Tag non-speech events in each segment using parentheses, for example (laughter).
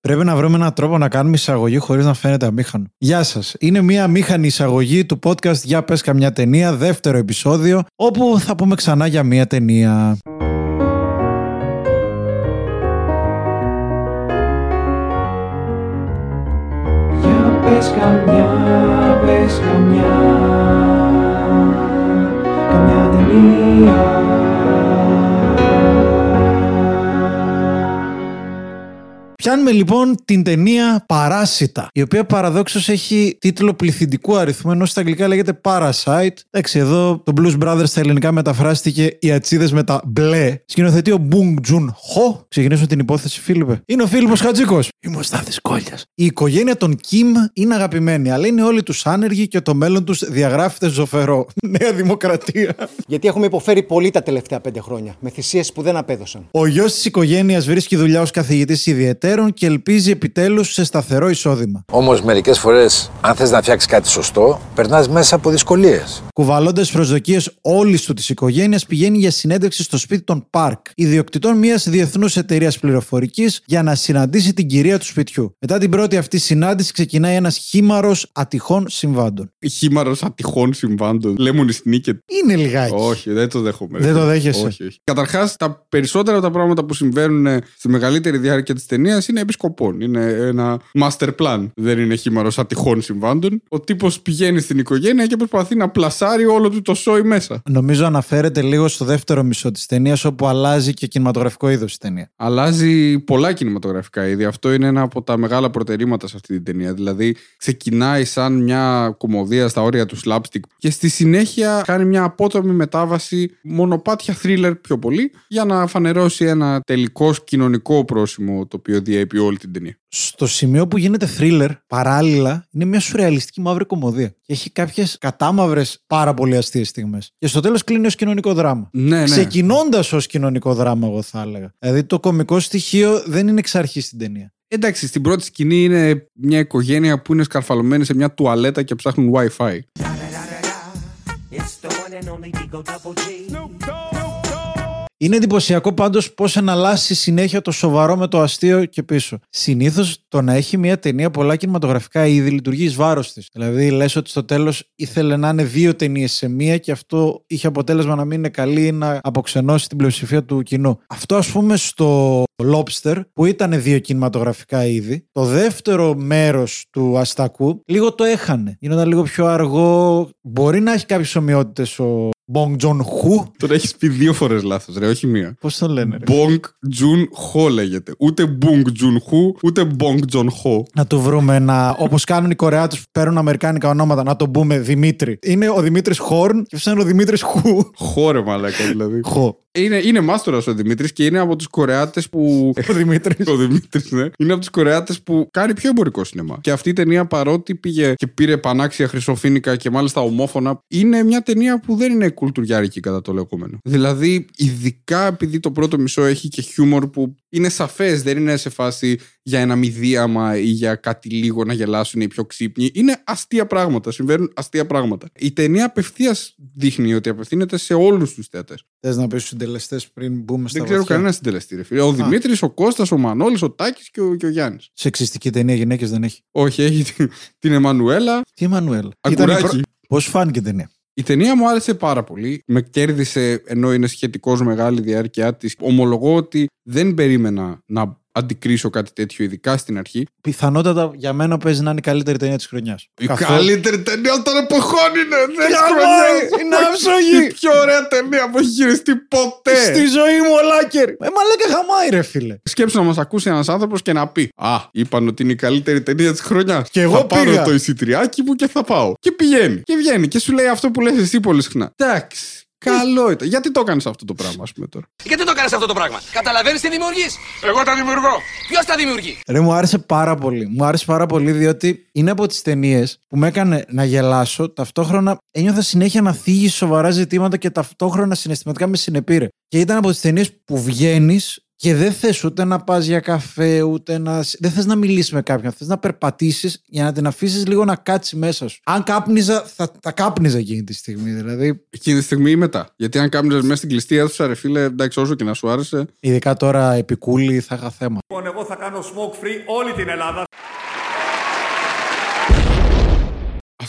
Πρέπει να βρούμε έναν τρόπο να κάνουμε εισαγωγή χωρίς να φαίνεται αμήχανο. Γεια σας. Είναι μια αμήχανη εισαγωγή του podcast Για πες καμιά ταινία, δεύτερο επεισόδιο, όπου θα πούμε ξανά για μια ταινία. Για πες καμιά, πες καμιά Καμιά ταινία Πιάνουμε λοιπόν την ταινία Παράσιτα, η οποία παραδόξως έχει τίτλο πληθυντικού αριθμού, ενώ στα αγγλικά λέγεται Parasite. Εντάξει, εδώ το Blues Brothers στα ελληνικά μεταφράστηκε Οι Ατσίδες με τα μπλε. Σκηνοθετεί ο Bung Jun Ho. Ξεκινήσουμε την υπόθεση, Φίλιππε. Είναι ο Φίλιππος Χατζίκο. Είμαι ο Στάθης Κόλια. Η οικογένεια των Κιμ είναι αγαπημένη, αλλά είναι όλοι τους άνεργοι και το μέλλον τους διαγράφεται ζωφερό. (laughs) Νέα Δημοκρατία. Γιατί έχουμε υποφέρει πολύ τα τελευταία πέντε χρόνια, με θυσίες που δεν απέδωσαν. Ο γιος της οικογένειας βρίσκει δουλειά ως καθηγητής ιδιαιτέρων και ελπίζει επιτέλους σε σταθερό εισόδημα. Όμως μερικές φορές, αν θες να φτιάξεις κάτι σωστό, περνάς μέσα από δυσκολίες. Κουβαλώντας προσδοκίες όλης του της οικογένειας, πηγαίνει για συνέντευξη στο σπίτι των Πάρκ, ιδιοκτητών μιας διεθνούς εταιρείας πληροφορικής, για να συναντήσει την κυρία του σπιτιού. Μετά την πρώτη αυτή συνάντηση, ξεκινάει ένας χήμαρος ατυχών συμβάντων. Χήμαρος ατυχών συμβάντων. Λέμονι Σνίκετ. Είναι λιγάκι. Όχι, δεν το δέχομαι. Δεν το δέχεσαι. Όχι, όχι. Καταρχάς, τα περισσότερα από τα πράγματα που συμβαίνουν στη μεγαλύτερη διάρκεια της ταινίας είναι επισκοπών. Είναι ένα master plan. Δεν είναι χήμαρος ατυχών συμβάντων. Ο τύπος πηγαίνει στην οικογένεια και προσπαθεί να πλασάρει όλο του το σόι μέσα. Νομίζω αναφέρεται λίγο στο δεύτερο μισό της ταινίας, όπου αλλάζει και κινηματογραφικό είδος η ταινία. Αλλάζει πολλά κινηματογραφικά είδη. Αυτό είναι ένα από τα μεγάλα προτερήματα σε αυτή την ταινία. Δηλαδή, ξεκινάει σαν μια κομμωδία στα όρια του slapstick και στη συνέχεια κάνει μια απότομη μετάβαση, μονοπάτια thriller πιο πολύ, για να φανερώσει ένα τελικό κοινωνικό πρόσημο το οποίο διέπει όλη την ταινία. Στο σημείο που γίνεται thriller, παράλληλα, είναι μια σουρεαλιστική μαύρη κομμωδία. Και έχει κάποιες κατάμαυρες πάρα πολύ αστείες στιγμές. Και στο τέλος κλείνει ως κοινωνικό δράμα. Ναι, ναι. Ξεκινώντας ως κοινωνικό δράμα, εγώ θα έλεγα. Δηλαδή το κωμικό στοιχείο δεν είναι εξ αρχής στην ταινία. Εντάξει, στην πρώτη σκηνή είναι μια οικογένεια που είναι σκαρφαλωμένη σε μια τουαλέτα και ψάχνουν WiFi. It's the one and only Digo Double G. Είναι εντυπωσιακό πάντως πώς εναλλάσσει συνέχεια το σοβαρό με το αστείο και πίσω. Συνήθως το να έχει μια ταινία πολλά κινηματογραφικά είδη λειτουργεί εις βάρος της. Δηλαδή, λες ότι στο τέλος ήθελε να είναι δύο ταινίες σε μία και αυτό είχε αποτέλεσμα να μην είναι καλή ή να αποξενώσει την πλειοψηφία του κοινού. Αυτό, ας πούμε, στο Lobster, που ήταν δύο κινηματογραφικά είδη, το δεύτερο μέρος του Αστακού λίγο το έχανε. Γίνονταν λίγο πιο αργό. Μπορεί να έχει κάποιες ομοιότητες ο Bong Joon Ho. Τον έχεις πει δύο φορές λάθος, ρε, όχι μία. Πώς τον λένε, ρε; Bong Joon Ho λέγεται. Ούτε Bong Joon Ho, ούτε Bong Joon Ho. Να του βρούμε ένα. Όπως κάνουν οι Κορεάτες που παίρνουν αμερικάνικα ονόματα, να τον πούμε Δημήτρη. Είναι ο Δημήτρης Χόρν και αυτός είναι ο Δημήτρης Χου. Χώρε μαλάκα δηλαδή. Χω. Είναι, είναι μάστορας ο Δημήτρης και είναι από τους Κορεάτες που. (laughs) Ο Δημήτρης. Ο Δημήτρης, ναι. Είναι από τους Κορεάτες που κάνει πιο εμπορικό σινεμά. Και αυτή η ταινία, παρότι πήγε και πήρε πανάξια χρυσοφίνικα και μάλιστα ομόφωνα, είναι μια ταινία που δεν είναι κουλτουριάρικη κατά το λεγόμενο. Δηλαδή, ειδικά επειδή το πρώτο μισό έχει και χιούμορ που είναι σαφές, δεν είναι σε φάση για ένα μηδίαμα ή για κάτι λίγο να γελάσουν οι πιο ξύπνοι. Είναι αστεία πράγματα. Συμβαίνουν αστεία πράγματα. Η ταινία απευθείας δείχνει ότι απευθύνεται σε όλους τους θεατές. Θες να πεις στους συντελεστές πριν μπούμε στα Δεν ξέρω βαθιά; κανένα συντελεστή. Ρε φίλε. Ο Δημήτρης, ο Κώστας, ο Μανώλης, ο Τάκης και ο, και ο Γιάννης. Σεξιστική ταινία γυναίκες δεν έχει; Όχι, έχει την, την Εμμανουέλα. Τι Εμμανουέλ; Αγκουράκι. Πώς φάνηκε η ταινία; Η ταινία μου άρεσε πάρα πολύ. Με κέρδισε ενώ είναι σχετικώς μεγάλη διάρκεια της. Ομολογώ ότι δεν περίμενα να αντικρίσω κάτι τέτοιο, ειδικά στην αρχή. Πιθανότατα για μένα παίζει να είναι η καλύτερη ταινία της χρονιάς. Η καλύτερη ταινία των εποχών είναι! Δεν Γαμάει, είναι άψογη. Η πιο ωραία ταινία που έχει γυριστεί ποτέ! Στη ζωή μου ο Λάκερ. Ε, μαλάκα χαμάει, ρε φίλε. Σκέψου να μας ακούσει ένας άνθρωπος και να πει Α, είπαν ότι είναι η καλύτερη ταινία της χρονιάς. Και εγώ θα πάρω πήγα. το εισιτριάκι μου και θα πάω. Και πηγαίνει. Και βγαίνει. Και σου λέει αυτό που λες εσύ πολύ συχνά. Εντάξει. Καλό ήταν. Γιατί το έκανε αυτό το πράγμα, ας πούμε τώρα; Γιατί το κάνεις αυτό το πράγμα; Καταλαβαίνεις τι δημιουργείς; Εγώ τα δημιουργώ. Ποιος τα δημιουργεί; Ρε, μου άρεσε πάρα πολύ. Μου άρεσε πάρα πολύ διότι είναι από τις ταινίες που με έκανε να γελάσω. Ταυτόχρονα ένιωθα συνέχεια να θίγει σοβαρά ζητήματα και ταυτόχρονα συναισθηματικά με συνεπήρε. Και ήταν από τις ταινίες που βγαίνεις και δεν θες ούτε να πας για καφέ, ούτε να. Δεν θες να μιλήσεις με κάποιον. Θες να περπατήσεις για να την αφήσεις λίγο να κάτσει μέσα σου. Αν κάπνιζα, θα τα κάπνιζα εκείνη τη στιγμή. Δηλαδή, Εκείνη τη στιγμή ή μετά. Γιατί αν κάμνιζε μέσα στην κλειστή αίθουσα, ρε φίλε, εντάξει, όσο και να σου άρεσε. ειδικά τώρα επικούλη, θα είχα θέμα. Λοιπόν, εγώ θα κάνω smoke free όλη την Ελλάδα.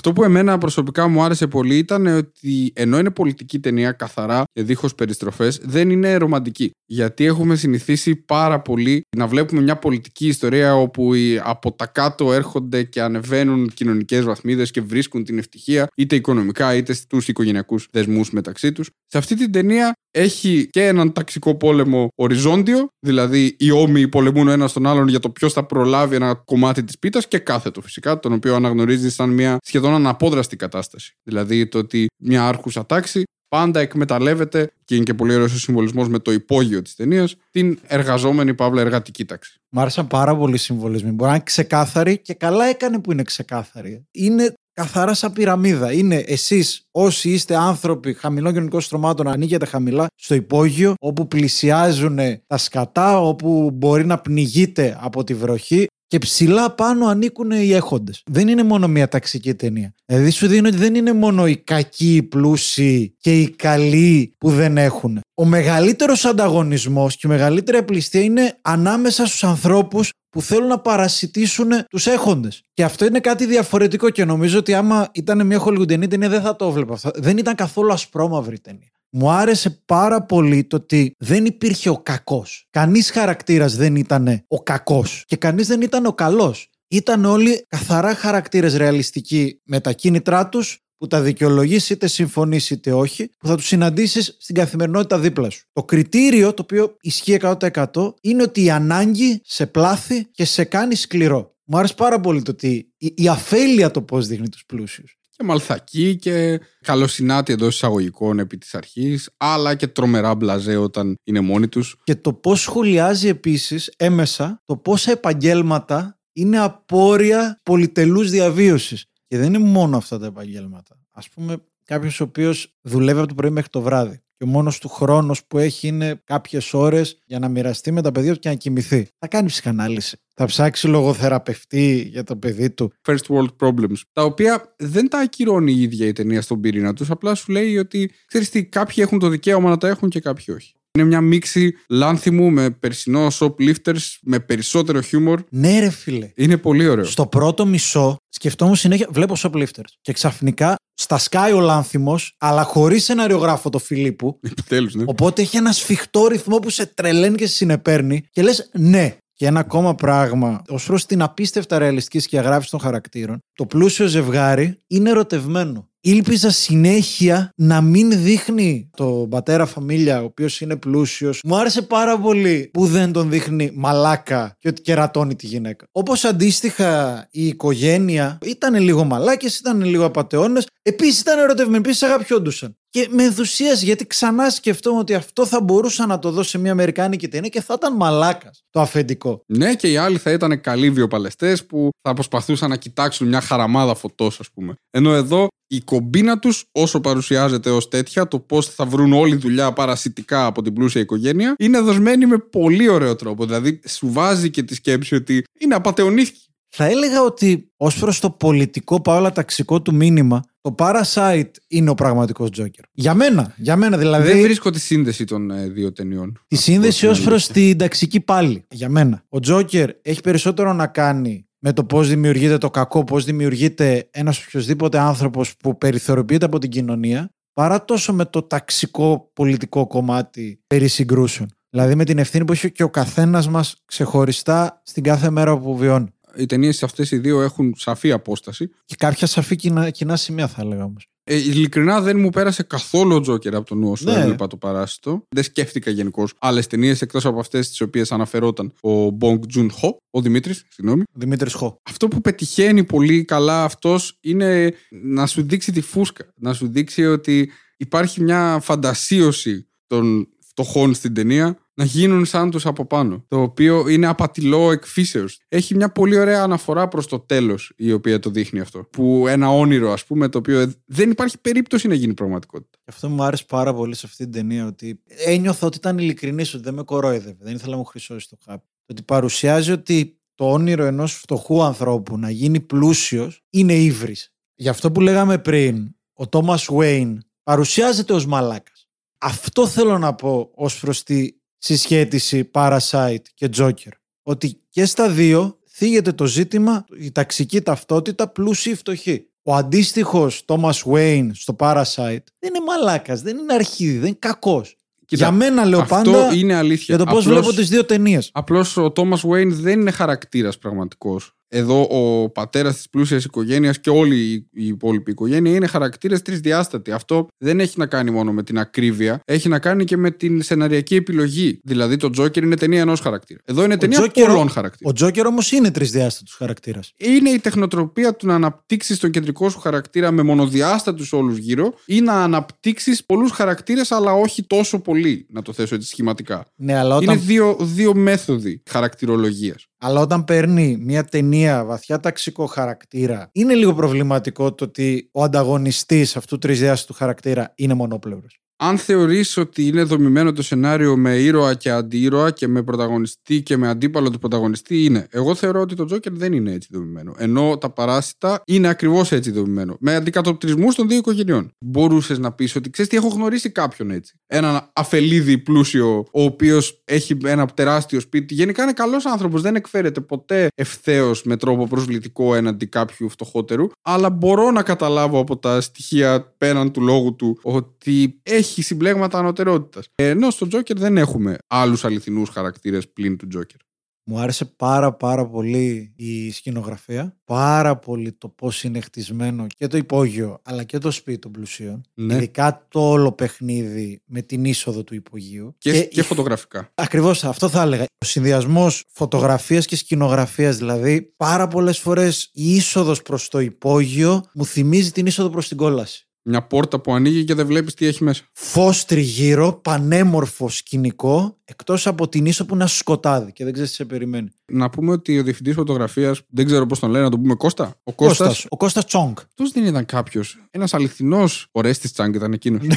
Αυτό που εμένα προσωπικά μου άρεσε πολύ ήταν ότι ενώ είναι πολιτική ταινία καθαρά και δίχως περιστροφές, δεν είναι ρομαντική. Γιατί έχουμε συνηθίσει πάρα πολύ να βλέπουμε μια πολιτική ιστορία όπου οι από τα κάτω έρχονται και ανεβαίνουν κοινωνικές βαθμίδες και βρίσκουν την ευτυχία είτε οικονομικά είτε στους οικογενειακούς δεσμούς μεταξύ τους. Σε αυτή την ταινία έχει και έναν ταξικό πόλεμο οριζόντιο, δηλαδή οι όμοιοι πολεμούν ο ένας τον άλλον για το ποιος θα προλάβει ένα κομμάτι της πίτας και κάθετο φυσικά, τον οποίο αναγνωρίζει σαν μια σχεδόν αναπόδραστη κατάσταση. Δηλαδή το ότι μια άρχουσα τάξη πάντα εκμεταλλεύεται, και είναι και πολύ ωραίος ο συμβολισμός με το υπόγειο της ταινίας, την εργαζόμενη παύλα εργατική τάξη. Μ' άρεσαν πάρα πολύ οι συμβολισμοί. Μπορεί να είναι ξεκάθαροι και καλά έκανε που είναι ξεκάθαροι. Είναι καθαρά σαν πυραμίδα. Είναι εσείς, όσοι είστε άνθρωποι χαμηλών κοινωνικών στρωμάτων, ανοίγετε χαμηλά στο υπόγειο, όπου πλησιάζουν τα σκατά, όπου μπορεί να πνιγείτε από τη βροχή. Και ψηλά πάνω ανήκουν οι έχοντες. Δεν είναι μόνο μια ταξική ταινία. Δηλαδή σου δίνει ότι δεν είναι μόνο οι κακοί, οι πλούσιοι και οι καλοί που δεν έχουν. Ο μεγαλύτερος ανταγωνισμός και η μεγαλύτερη απληστία είναι ανάμεσα στους ανθρώπους που θέλουν να παρασιτήσουν τους έχοντες. Και αυτό είναι κάτι διαφορετικό και νομίζω ότι άμα ήταν μια χολιγουντενή ταινία δεν θα το έβλεπα. αυτό. Δεν ήταν καθόλου ασπρόμαυρη ταινία. Μου άρεσε πάρα πολύ το ότι δεν υπήρχε ο κακός. Κανείς χαρακτήρας δεν ήταν ο κακός και κανείς δεν ήταν ο καλός. Ήταν όλοι καθαρά χαρακτήρες ρεαλιστικοί με τα κίνητρά τους που τα δικαιολογείς είτε συμφωνείς είτε όχι, που θα τους συναντήσεις στην καθημερινότητα δίπλα σου. Το κριτήριο, το οποίο ισχύει 100% είναι ότι η ανάγκη σε πλάθει και σε κάνει σκληρό. Μου άρεσε πάρα πολύ το ότι η, η αφέλεια το πώς δείχνει τους πλούσιους. Και μαλθακή και καλοσυνάτη εντός εισαγωγικών επί της αρχής, αλλά και τρομερά μπλαζέ όταν είναι μόνοι τους. Και το πώς σχολιάζει επίσης έμεσα το πόσα επαγγέλματα είναι απόρρια πολυτελούς διαβίωσης. Και δεν είναι μόνο αυτά τα επαγγέλματα. Ας πούμε κάποιος ο οποίος δουλεύει από το πρωί μέχρι το βράδυ και ο μόνος του χρόνος που έχει είναι κάποιες ώρες για να μοιραστεί με τα παιδιά του και να κοιμηθεί. Θα κάνει ψυχανάλυση. Θα ψάξει λογοθεραπευτή για το παιδί του. First world problems, τα οποία δεν τα ακυρώνει η ίδια η ταινία στον πυρήνα τους, απλά σου λέει ότι ξέρεις τι, κάποιοι έχουν το δικαίωμα να τα έχουν και κάποιοι όχι. Είναι μια μίξη λάνθιμου με περσινό shoplifters, με περισσότερο χιούμορ. Ναι ρε φίλε. Είναι πολύ ωραίο. Στο πρώτο μισό σκεφτόμουν συνέχεια, βλέπω shoplifters. Και ξαφνικά στα σκάει ο Λάνθιμος, αλλά χωρίς σεναριογράφο το Φιλίππου. Επιτέλους, ναι. Οπότε έχει ένα σφιχτό ρυθμό που σε τρελαίνει και σε συνεπέρνει και λες ναι. Και ένα ακόμα πράγμα, ως προς την απίστευτα ρεαλιστική σκιαγράφηση των χαρακτήρων, το πλούσιο ζευγάρι είναι ερωτευμένο. Ήλπιζα συνέχεια να μην δείχνει τον πατέρα φαμίλια, ο οποίος είναι πλούσιος. Μου άρεσε πάρα πολύ που δεν τον δείχνει μαλάκα και ότι κερατώνει τη γυναίκα. Όπως αντίστοιχα η οικογένεια ήταν λίγο μαλάκες, ήταν λίγο απαταιώνε. Επίσης ήταν ερωτευμένοι, επίσης αγαπιόντουσαν. Και με ενθουσίασε γιατί ξανά σκεφτόμουν ότι αυτό θα μπορούσα να το δω σε μια Αμερικάνικη ταινία και θα ήταν μαλάκας το αφεντικό. Ναι, και οι άλλοι θα ήταν καλοί βιοπαλαιστές που θα προσπαθούσαν να κοιτάξουν μια χαραμάδα φωτός, ας πούμε. Ενώ εδώ η κομπίνα τους, όσο παρουσιάζεται ως τέτοια, το πώς θα βρουν όλη δουλειά παρασιτικά από την πλούσια οικογένεια, είναι δοσμένη με πολύ ωραίο τρόπο. Δηλαδή, σου βάζει και τη σκέψη ότι είναι απαταιωνίστικη. Θα έλεγα ότι ως προς το πολιτικό παόλα ταξικό του μήνυμα, το Parasite είναι ο πραγματικός Τζόκερ. Για μένα, για μένα δηλαδή. Δεν βρίσκω τη σύνδεση των ε, δύο ταινιών. Τη Να σύνδεση πω ως την προς αλήθεια. την ταξική πάλι. Για μένα. Ο Τζόκερ έχει περισσότερο να κάνει με το πώς δημιουργείται το κακό, πώς δημιουργείται ένας οποιοδήποτε άνθρωπος που περιθωριοποιείται από την κοινωνία, παρά τόσο με το ταξικό πολιτικό κομμάτι περί συγκρούσεων. Δηλαδή με την ευθύνη που έχει και ο καθένας μας ξεχωριστά στην κάθε μέρα που βιώνει. Οι ταινίες αυτές οι δύο έχουν σαφή απόσταση. Και κάποια σαφή κοινά, κοινά σημεία, θα έλεγα όμως. Ε, ειλικρινά δεν μου πέρασε καθόλου ο Τζόκερ από το νου όσο Ναι. έβλεπα το παράσιτο. Δεν σκέφτηκα γενικώ άλλες ταινίες εκτός από αυτές τις οποίες αναφερόταν ο Μπονγκ Τζουν Χο, ο Δημήτρης, συγγνώμη. Δημήτρης Χο. Αυτό που πετυχαίνει πολύ καλά αυτός είναι να σου δείξει τη φούσκα. Να σου δείξει ότι υπάρχει μια φαντασίωση των φτωχών στην ταινία. Να γίνουν σαν τους από πάνω. Το οποίο είναι απατηλό εκφύσεω. Έχει μια πολύ ωραία αναφορά προς το τέλος, η οποία το δείχνει αυτό. Που ένα όνειρο, ας πούμε, το οποίο δεν υπάρχει περίπτωση να γίνει πραγματικότητα. Και αυτό μου άρεσε πάρα πολύ σε αυτή την ταινία. Ότι ένιωθα ότι ήταν ειλικρινής, ότι δεν με κορόιδευε. Δεν ήθελα να μου χρυσώσει το χάπι. Ότι παρουσιάζει ότι το όνειρο ενός φτωχού ανθρώπου να γίνει πλούσιος είναι ύβρις. Γι' αυτό που λέγαμε πριν, ο Τόμα Βέιν παρουσιάζεται ως μαλάκας. Αυτό θέλω να πω ως προς τη συσχέτιση Parasite και Joker. Ότι και στα δύο θίγεται το ζήτημα η ταξική ταυτότητα πλούσιοι ή φτωχοί. Ο αντίστοιχος Thomas Wayne στο Parasite δεν είναι μαλάκας, δεν είναι αρχίδι, δεν είναι κακός. Κοίτα, Για μένα λέω αυτό πάντα είναι αλήθεια. για το πώς Απλώς- βλέπω τις δύο ταινίες. Απλώς ο Τόμα Βέιν δεν είναι χαρακτήρας πραγματικός. Εδώ ο πατέρας της πλούσιας οικογένειας και όλη η- η υπόλοιπη οικογένεια είναι χαρακτήρες τρισδιάστατοι. Αυτό δεν έχει να κάνει μόνο με την ακρίβεια, έχει να κάνει και με την σεναριακή επιλογή. Δηλαδή το Τζόκερ είναι ταινία ενός χαρακτήρα. Εδώ είναι ταινία Τζόκερ- πολλών χαρακτήρων. Ο Τζόκερ όμως είναι τρισδιάστατος χαρακτήρας. Είναι η τεχνοτροπία του να αναπτύξεις τον κεντρικό σου χαρακτήρα με μονοδιάστατους όλους γύρω ή να αναπτύξεις πολλούς χαρακτήρες, αλλά όχι τόσο πολύ, να το θέσω έτσι σχηματικά. Ναι, αλλά όταν, Είναι δύο, δύο μέθοδοι χαρακτηρολογίας. αλλά όταν παίρνει μια ταινία βαθιά ταξικό χαρακτήρα, είναι λίγο προβληματικό το ότι ο ανταγωνιστής αυτού του τρισδιάστατου χαρακτήρα είναι μονόπλευρος. Αν θεωρείς ότι είναι δομημένο το σενάριο με ήρωα και αντίήρωα και με πρωταγωνιστή και με αντίπαλο του πρωταγωνιστή, είναι. Εγώ θεωρώ ότι το Τζόκερ δεν είναι έτσι δομημένο. Ενώ τα παράσιτα είναι ακριβώς έτσι δομημένο. Με αντικατοπτρισμούς των δύο οικογενειών. Μπορούσες να πεις ότι ξέρεις τι, έχω γνωρίσει κάποιον έτσι. Έναν αφελίδη πλούσιο, ο οποίος έχει ένα τεράστιο σπίτι. Γενικά είναι καλός άνθρωπος, δεν εκφέρεται ποτέ ευθέως με τρόπο προσβλητικό έναντι κάποιου φτωχότερου. Αλλά μπορώ να καταλάβω από τα στοιχεία πέραν του λόγου του ότι έχει συμπλέγματα ανωτερότητας. Ενώ στο Τζόκερ δεν έχουμε άλλους αληθινούς χαρακτήρες πλην του Τζόκερ. Μου άρεσε πάρα πάρα πολύ η σκηνογραφία. Πάρα πολύ το πώς είναι χτισμένο και το υπόγειο αλλά και το σπίτι των πλουσίων. Ναι. Ειδικά το όλο παιχνίδι με την είσοδο του υπογείου. Και, και, φωτογραφικά. Ακριβώς αυτό θα έλεγα. Ο συνδυασμός φωτογραφίας και σκηνογραφίας δηλαδή πάρα πολλές φορές η είσοδος προς το υπόγειο μου θυμίζει την είσοδο προς την κόλαση. Μια πόρτα που ανοίγει και δεν βλέπεις τι έχει μέσα. Φως τριγύρω, πανέμορφο σκηνικό, εκτός από την είσοδο που είναι ένα σκοτάδι και δεν ξέρεις τι σε περιμένει. Να πούμε ότι ο διευθυντής φωτογραφίας, δεν ξέρω πώς τον λένε, να τον πούμε Κώστα. Ο Κώστας, Κώστας, ο Κώστας Τσόγκ. Αυτό δεν ήταν κάποιος. Ένας αληθινός ορέστη Τσάνγκ ήταν εκείνος. Ναι.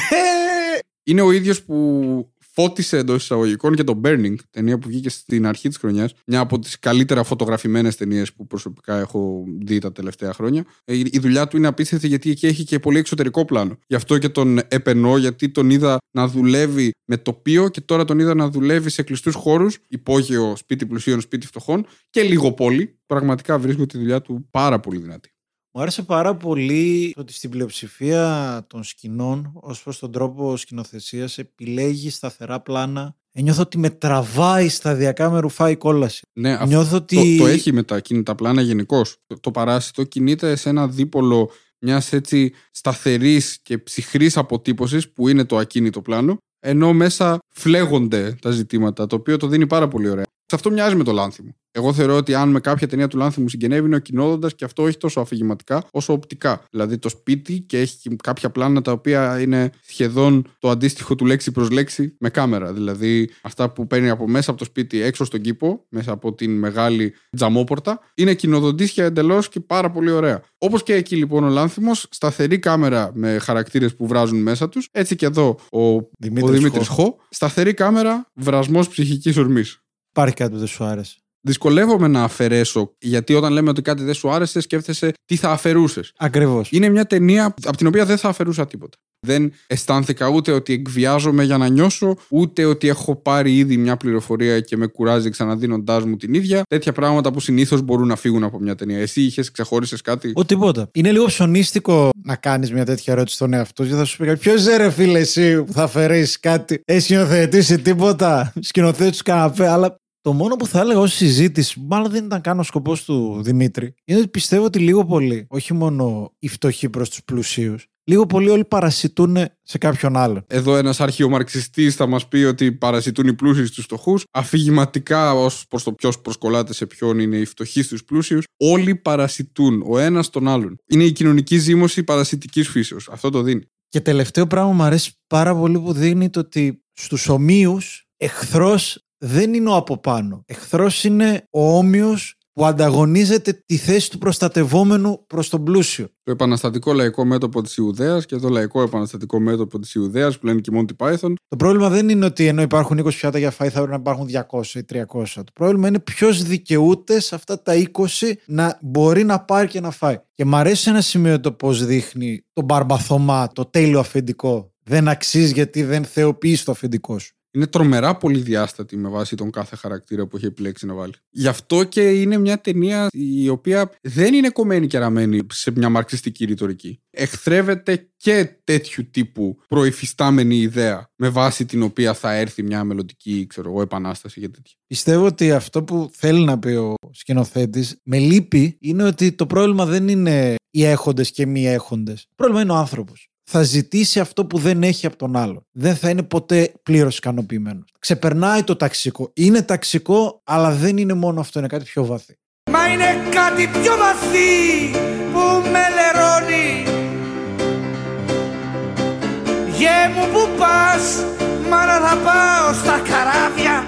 Είναι ο ίδιος που φώτισε εντός εισαγωγικών και το Burning, ταινία που βγήκε στην αρχή της χρονιάς. Μια από τις καλύτερα φωτογραφημένες ταινίες που προσωπικά έχω δει τα τελευταία χρόνια. Ε, Η η δουλειά του είναι απίστευτη γιατί εκεί έχει και πολύ εξωτερικό πλάνο. Γι' αυτό και τον επενώ, γιατί τον είδα να δουλεύει με τοπίο και τώρα τον είδα να δουλεύει σε κλειστούς χώρους, υπόγειο, σπίτι πλουσίων, σπίτι φτωχών και λίγο πόλη. Πραγματικά βρίσκω τη δουλειά του πάρα πολύ δυνατή. Μου άρεσε πάρα πολύ ότι στην πλειοψηφία των σκηνών, ως προς τον τρόπο σκηνοθεσίας, επιλέγει σταθερά πλάνα. Ένιωθω ότι με τραβάει σταδιακά με ρουφάει η κόλαση. Ναι, αυτό Νιώθω ότι. το, το έχει με τα κινητά πλάνα γενικώς. Το, το παράσιτο κινείται σε ένα δίπολο μιας έτσι σταθερής και ψυχρής αποτύπωσης που είναι το ακίνητο πλάνο, ενώ μέσα φλέγονται τα ζητήματα, το οποίο το δίνει πάρα πολύ ωραία. Σε αυτό μοιάζει με το Λάνθιμο. Εγώ θεωρώ ότι αν με κάποια ταινία του Λάνθιμου συγγενεύει είναι ο κοινόδοντας και αυτό όχι τόσο αφηγηματικά όσο οπτικά. Δηλαδή το σπίτι και έχει και κάποια πλάνα τα οποία είναι σχεδόν το αντίστοιχο του λέξη προς λέξη με κάμερα. Δηλαδή αυτά που παίρνει από μέσα από το σπίτι έξω στον κήπο, μέσα από την μεγάλη τζαμόπορτα, είναι κοινοδοντήσια εντελώς και πάρα πολύ ωραία. Όπως και εκεί λοιπόν ο Λάνθιμο, σταθερή κάμερα με χαρακτήρες που βράζουν μέσα τους. Έτσι και εδώ ο Δημήτρης ο Δημήτρης Χω. Χω. Σταθερή κάμερα, βρασμός ψυχικής ορμής. Υπάρχει κάτι που δεν σου άρεσε. Δυσκολεύομαι να αφαιρέσω, γιατί όταν λέμε ότι κάτι δεν σου άρεσε, σκέφτεσαι τι θα αφαιρούσες. Ακριβώς. Είναι μια ταινία από την οποία δεν θα αφαιρούσα τίποτα. Δεν αισθάνθηκα ούτε ότι εκβιάζομαι για να νιώσω, ούτε ότι έχω πάρει ήδη μια πληροφορία και με κουράζει ξαναδίνοντάς μου την ίδια. Τέτοια πράγματα που συνήθως μπορούν να φύγουν από μια ταινία. Εσύ είχες, ξεχώρισες κάτι; Ο τίποτα. Είναι λίγο ψωνίστικο να κάνεις μια τέτοια ερώτηση στον εαυτό σου και θα σου πει Ποιος ρε φίλε εσύ που θα αφαιρέσεις κάτι; Έχει σκηνοθετήσει τίποτα; Σκηνοθέτεις του καναπέ. Αλλά το μόνο που θα έλεγα ως συζήτηση, που μάλλον δεν ήταν καν ο σκοπός του Δημήτρη, είναι ότι πιστεύω ότι λίγο πολύ, όχι μόνο οι φτωχοί προς τους πλουσίους, λίγο πολύ όλοι παρασιτούν σε κάποιον άλλον. Εδώ ένας αρχαιομαρξιστής θα μας πει ότι παρασιτούν οι πλούσιοι στους φτωχούς. Αφηγηματικά, ως προς το ποιος προσκολάται σε ποιον είναι οι φτωχοί στους πλούσιους, όλοι παρασιτούν ο ένας τον άλλον. Είναι η κοινωνική ζήμωση παρασιτικής φύσεως. Αυτό το δίνει. Και τελευταίο πράγμα μου αρέσει πάρα πολύ που δείχνει το ότι στους ομοίους εχθρός δεν είναι ο από πάνω. Εχθρός είναι ο όμοιος που ανταγωνίζεται τη θέση του προστατευόμενου προς τον πλούσιο. Το επαναστατικό λαϊκό μέτωπο της Ιουδαίας και το λαϊκό επαναστατικό μέτωπο της Ιουδαίας που λένε και οι Monty Python. Το πρόβλημα δεν είναι ότι ενώ υπάρχουν 20 πιάτα για φαΐ θα πρέπει να υπάρχουν 200 ή 300. Το πρόβλημα είναι ποιος δικαιούται σε αυτά τα 20 να μπορεί να πάρει και να φάει. Και μ' αρέσει ένα σημείο το πώς δείχνει τον μπαρμπαθωμά, το τέλειο αφεντικό. Δεν αξίζει γιατί δεν θεοποιείς το αφεντικό σου. Είναι τρομερά πολυδιάστατη με βάση τον κάθε χαρακτήρα που έχει επιλέξει να βάλει. Γι' αυτό και είναι μια ταινία η οποία δεν είναι κομμένη και ραμμένη σε μια μαρξιστική ρητορική. Εχθρεύεται και τέτοιου τύπου προϊφιστάμενη ιδέα με βάση την οποία θα έρθει μια μελλοντική ξέρω εγώ, επανάσταση και τέτοια. Πιστεύω ότι αυτό που θέλει να πει ο σκηνοθέτης με λύπη είναι ότι το πρόβλημα δεν είναι οι έχοντες και μη έχοντες. Το πρόβλημα είναι ο άνθρωπος. Θα ζητήσει αυτό που δεν έχει από τον άλλο. Δεν θα είναι ποτέ πλήρως ικανοποιημένος. Ξεπερνάει το ταξικό. Είναι ταξικό, αλλά δεν είναι μόνο αυτό, είναι κάτι πιο βαθύ. Μα είναι κάτι πιο βαθύ που με λερώνει Γε μου που πας, μάνα θα πάω στα καράβια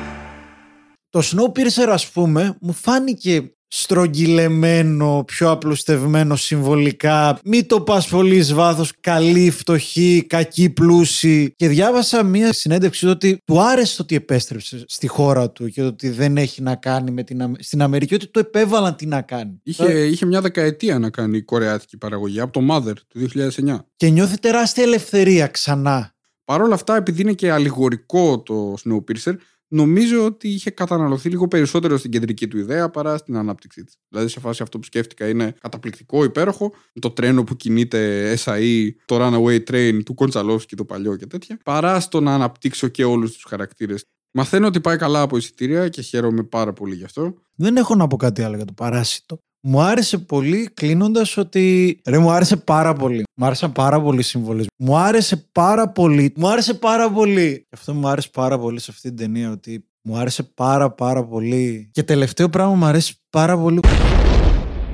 Το Snowpiercer, ας πούμε, μου φάνηκε στρογγυλεμένο, πιο απλουστευμένο συμβολικά. Μη το πας πολύ εις βάθος, καλή, φτωχή, κακή, πλούσιοι. Και διάβασα μία συνέντευξη του ότι του άρεσε το ότι επέστρεψε στη χώρα του και ότι δεν έχει να κάνει με την Αμε- στην Αμερική, ότι το επέβαλαν τι να κάνει. Είχε, είχε μια δεκαετία να κάνει κορεάτικη παραγωγή από το Mother του 2009. Και νιώθει τεράστια ελευθερία ξανά. Παρ' όλα αυτά, επειδή είναι και αλληγορικό το Snowpiercer, νομίζω ότι είχε καταναλωθεί λίγο περισσότερο στην κεντρική του ιδέα παρά στην ανάπτυξή της. Δηλαδή, σε φάση αυτό που σκέφτηκα είναι καταπληκτικό, υπέροχο. Το τρένο που κινείται SAE, το Runaway Train του Κοντσαλόφσκι το παλιό και τέτοια. Παρά στο να αναπτύξω και όλους τους χαρακτήρες. Μαθαίνω ότι πάει καλά από εισιτήρια και χαίρομαι πάρα πολύ γι' αυτό. Δεν έχω να πω κάτι άλλο για το παράσιτο. Μου άρεσε πολύ κλείνοντας ότι. Ρε, μου άρεσε πάρα πολύ. Μου άρεσαν πάρα πολύ οι συμβολισμοί. Μου άρεσε πάρα πολύ. Μου άρεσε πάρα πολύ. Και αυτό μου άρεσε πάρα πολύ σε αυτή την ταινία. Ότι μου άρεσε πάρα πάρα πολύ. Και τελευταίο πράγμα μου αρέσει πάρα πολύ.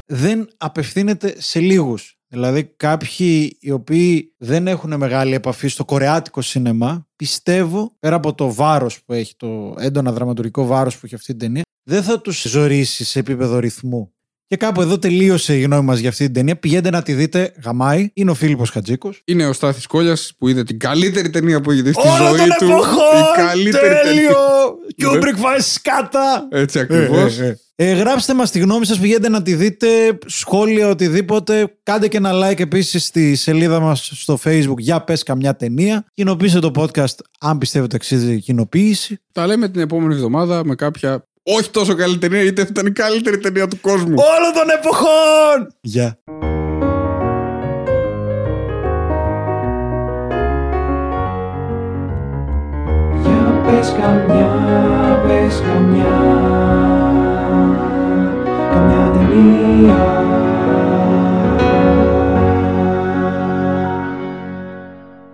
Δεν απευθύνεται σε λίγους. Δηλαδή κάποιοι οι οποίοι δεν έχουν μεγάλη επαφή στο κορεάτικο σινεμά, πιστεύω, πέρα από το βάρος που έχει, το έντονα δραματουργικό βάρος που έχει αυτή την ταινία, δεν θα τους ζορίσει σε επίπεδο ρυθμού. Και κάπου εδώ τελείωσε η γνώμη μας για αυτή την ταινία. Πηγαίνετε να τη δείτε, γαμάει. Είναι ο Φίλιππος Χατζίκος. Είναι ο Στάθης Κόλλιας που είδε την καλύτερη ταινία που έχει δει στη Όλο ζωή τον του. εποχών! Η καλύτερη Τέλειο! ταινία. Κιούμπρικ βάζει σκάτα! Έτσι ακριβώς. Ε, ε, ε. Ε, γράψτε μας τη γνώμη σας, πηγαίνετε να τη δείτε, σχόλια, οτιδήποτε. Κάντε και ένα like επίσης στη σελίδα μας στο facebook για πες καμιά ταινία. Κοινοποιήστε το podcast αν πιστεύετε αξίζει κοινοποίηση. Τα λέμε την επόμενη εβδομάδα με κάποια όχι τόσο καλή ταινία, είτε ήταν η καλύτερη ταινία του κόσμου. Όλων των εποχών! Γεια. Για πες καμιά, πες καμιά Καμιά ταινία